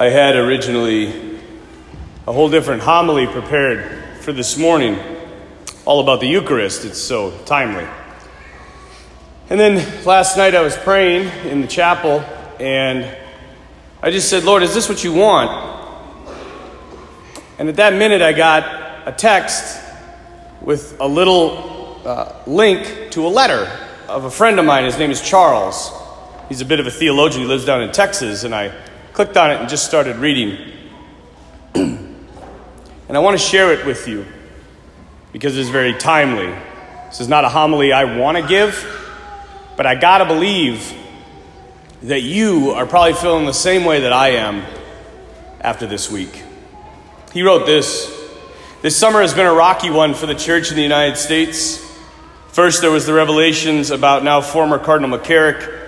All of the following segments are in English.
I had originally a whole different homily prepared for this morning, all about the Eucharist. It's so timely. And then last night I was praying in the chapel, and I just said, Lord, is this what you want? And at that minute, I got a text with a little uh, link to a letter of a friend of mine. His name is Charles. He's a bit of a theologian. He lives down in Texas, and I clicked on it and just started reading. and I want to share it with you because it's very timely. This is not a homily I want to give, but I got to believe that you are probably feeling the same way that I am after this week. He wrote this This summer has been a rocky one for the church in the United States. First, there was the revelations about now former Cardinal McCarrick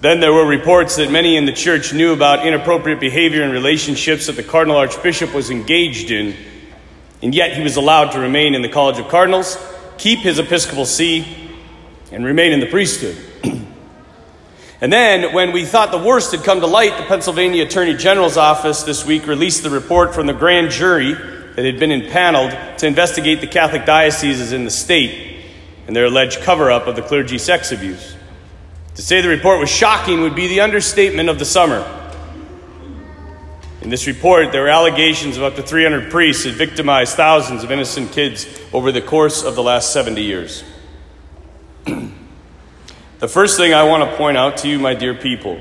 then there were reports that many in the church knew about inappropriate behavior and relationships that the Cardinal Archbishop was engaged in, and yet he was allowed to remain in the College of Cardinals, keep his episcopal see, and remain in the priesthood. and then, when we thought the worst had come to light, the Pennsylvania Attorney General's office this week released the report from the grand jury that had been impaneled to investigate the Catholic dioceses in the state and their alleged cover up of the clergy sex abuse. To say the report was shocking would be the understatement of the summer. In this report, there were allegations of up to 300 priests had victimized thousands of innocent kids over the course of the last 70 years. the first thing I want to point out to you, my dear people,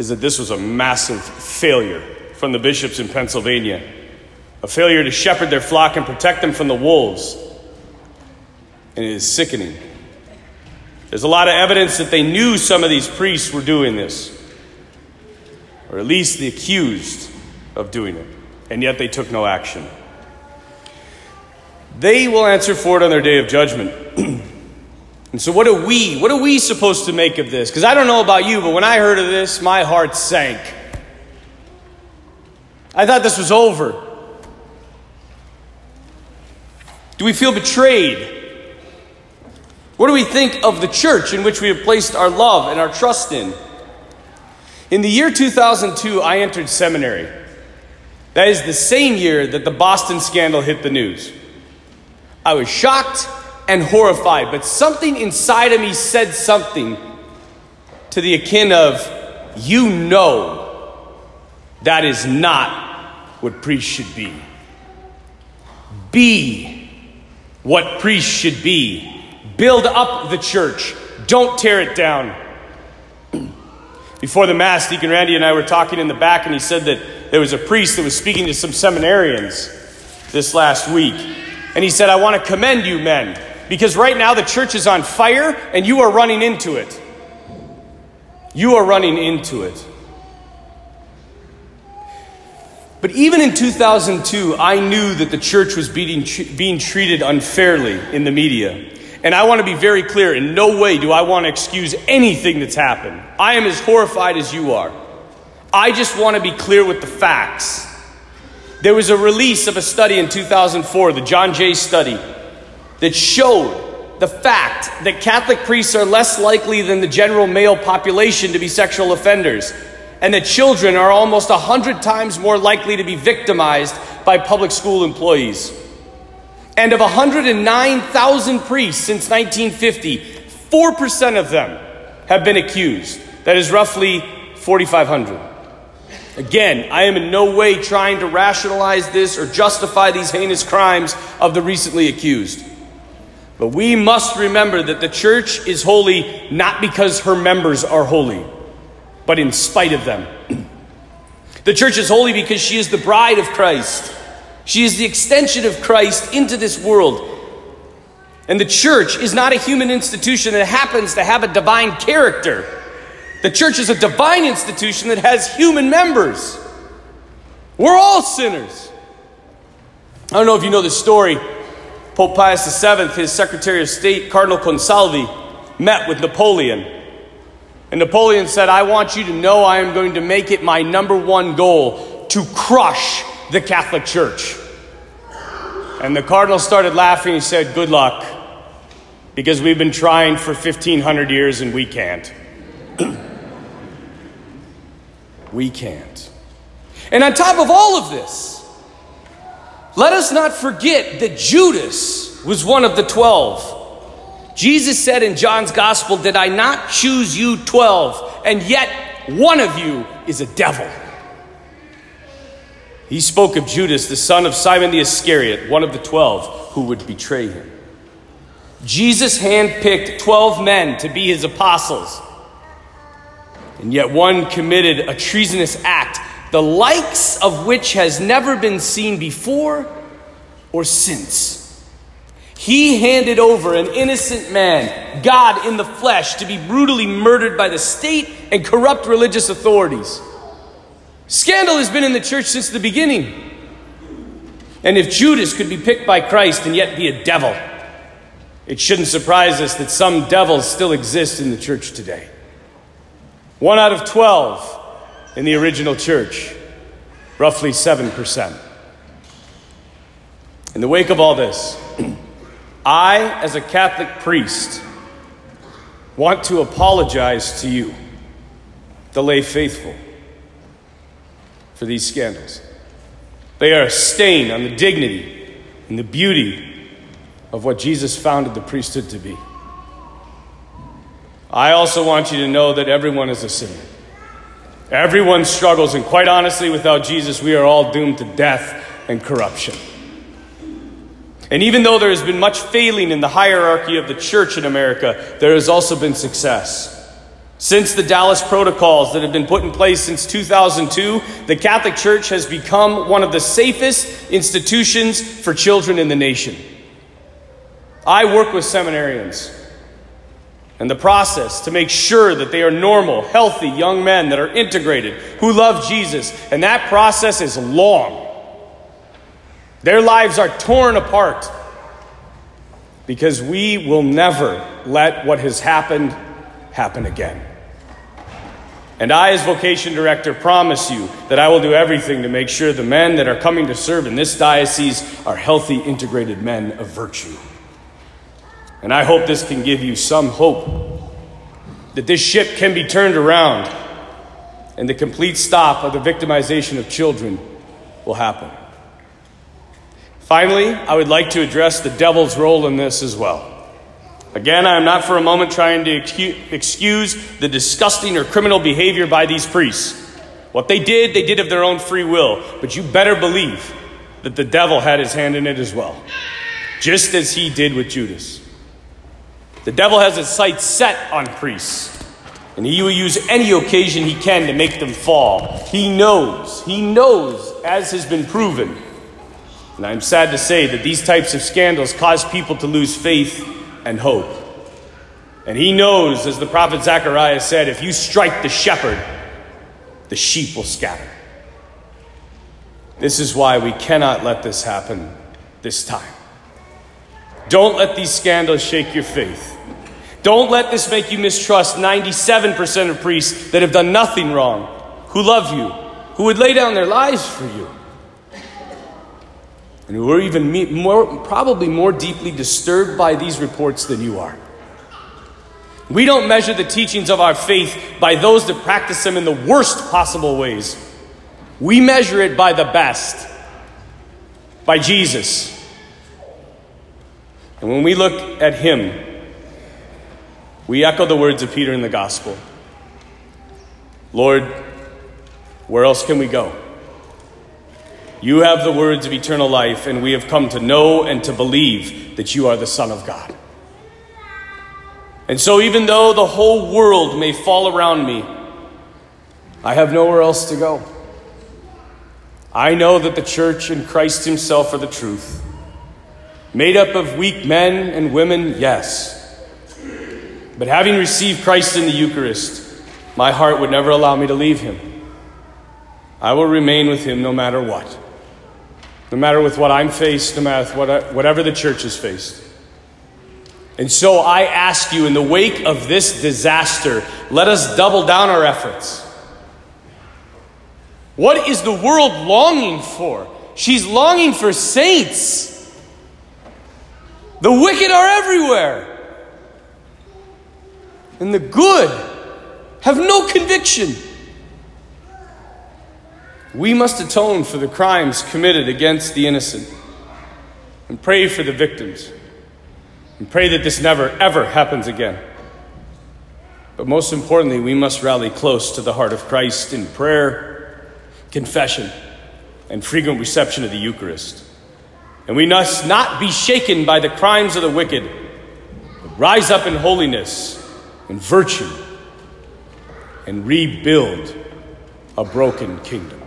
is that this was a massive failure from the bishops in Pennsylvania. A failure to shepherd their flock and protect them from the wolves. And it is sickening. There's a lot of evidence that they knew some of these priests were doing this, or at least the accused of doing it, and yet they took no action. They will answer for it on their day of judgment. and so, what are we? What are we supposed to make of this? Because I don't know about you, but when I heard of this, my heart sank. I thought this was over. Do we feel betrayed? What do we think of the church in which we have placed our love and our trust in? In the year 2002, I entered seminary. That is the same year that the Boston scandal hit the news. I was shocked and horrified, but something inside of me said something to the akin of, You know, that is not what priests should be. Be what priests should be. Build up the church, don't tear it down. Before the Mass, Deacon Randy and I were talking in the back, and he said that there was a priest that was speaking to some seminarians this last week. And he said, I want to commend you, men, because right now the church is on fire and you are running into it. You are running into it. But even in 2002, I knew that the church was being, being treated unfairly in the media. And I want to be very clear in no way do I want to excuse anything that's happened. I am as horrified as you are. I just want to be clear with the facts. There was a release of a study in 2004, the John Jay study, that showed the fact that Catholic priests are less likely than the general male population to be sexual offenders, and that children are almost 100 times more likely to be victimized by public school employees. And of 109,000 priests since 1950, 4% of them have been accused. That is roughly 4,500. Again, I am in no way trying to rationalize this or justify these heinous crimes of the recently accused. But we must remember that the church is holy not because her members are holy, but in spite of them. the church is holy because she is the bride of Christ. She is the extension of Christ into this world. And the church is not a human institution that happens to have a divine character. The church is a divine institution that has human members. We're all sinners. I don't know if you know the story. Pope Pius VII, his Secretary of State, Cardinal Consalvi, met with Napoleon. And Napoleon said, I want you to know I am going to make it my number one goal to crush the Catholic Church. And the cardinal started laughing. He said, Good luck, because we've been trying for 1,500 years and we can't. we can't. And on top of all of this, let us not forget that Judas was one of the twelve. Jesus said in John's gospel, Did I not choose you twelve? And yet one of you is a devil. He spoke of Judas, the son of Simon the Iscariot, one of the twelve who would betray him. Jesus handpicked 12 men to be his apostles. And yet one committed a treasonous act, the likes of which has never been seen before or since. He handed over an innocent man, God in the flesh, to be brutally murdered by the state and corrupt religious authorities. Scandal has been in the church since the beginning. And if Judas could be picked by Christ and yet be a devil, it shouldn't surprise us that some devils still exist in the church today. One out of 12 in the original church, roughly 7%. In the wake of all this, I, as a Catholic priest, want to apologize to you, the lay faithful, for these scandals. They are a stain on the dignity and the beauty of what Jesus founded the priesthood to be. I also want you to know that everyone is a sinner. Everyone struggles, and quite honestly, without Jesus, we are all doomed to death and corruption. And even though there has been much failing in the hierarchy of the church in America, there has also been success. Since the Dallas protocols that have been put in place since 2002, the Catholic Church has become one of the safest institutions for children in the nation. I work with seminarians and the process to make sure that they are normal, healthy young men that are integrated, who love Jesus. And that process is long. Their lives are torn apart because we will never let what has happened happen again. And I, as vocation director, promise you that I will do everything to make sure the men that are coming to serve in this diocese are healthy, integrated men of virtue. And I hope this can give you some hope that this ship can be turned around and the complete stop of the victimization of children will happen. Finally, I would like to address the devil's role in this as well. Again, I am not for a moment trying to excuse the disgusting or criminal behavior by these priests. What they did, they did of their own free will, but you better believe that the devil had his hand in it as well, just as he did with Judas. The devil has his sights set on priests, and he will use any occasion he can to make them fall. He knows, he knows, as has been proven, and I'm sad to say that these types of scandals cause people to lose faith and hope. And he knows, as the prophet Zechariah said, if you strike the shepherd, the sheep will scatter. This is why we cannot let this happen this time. Don't let these scandals shake your faith. Don't let this make you mistrust 97% of priests that have done nothing wrong, who love you, who would lay down their lives for you and we're even more, probably more deeply disturbed by these reports than you are. We don't measure the teachings of our faith by those that practice them in the worst possible ways. We measure it by the best, by Jesus. And when we look at Him, we echo the words of Peter in the Gospel Lord, where else can we go? You have the words of eternal life, and we have come to know and to believe that you are the Son of God. And so, even though the whole world may fall around me, I have nowhere else to go. I know that the church and Christ Himself are the truth. Made up of weak men and women, yes. But having received Christ in the Eucharist, my heart would never allow me to leave Him. I will remain with Him no matter what no matter with what I'm faced, no matter what, whatever the church is faced. And so I ask you, in the wake of this disaster, let us double down our efforts. What is the world longing for? She's longing for saints. The wicked are everywhere. And the good have no conviction. We must atone for the crimes committed against the innocent and pray for the victims and pray that this never, ever happens again. But most importantly, we must rally close to the heart of Christ in prayer, confession, and frequent reception of the Eucharist. And we must not be shaken by the crimes of the wicked, but rise up in holiness and virtue and rebuild a broken kingdom.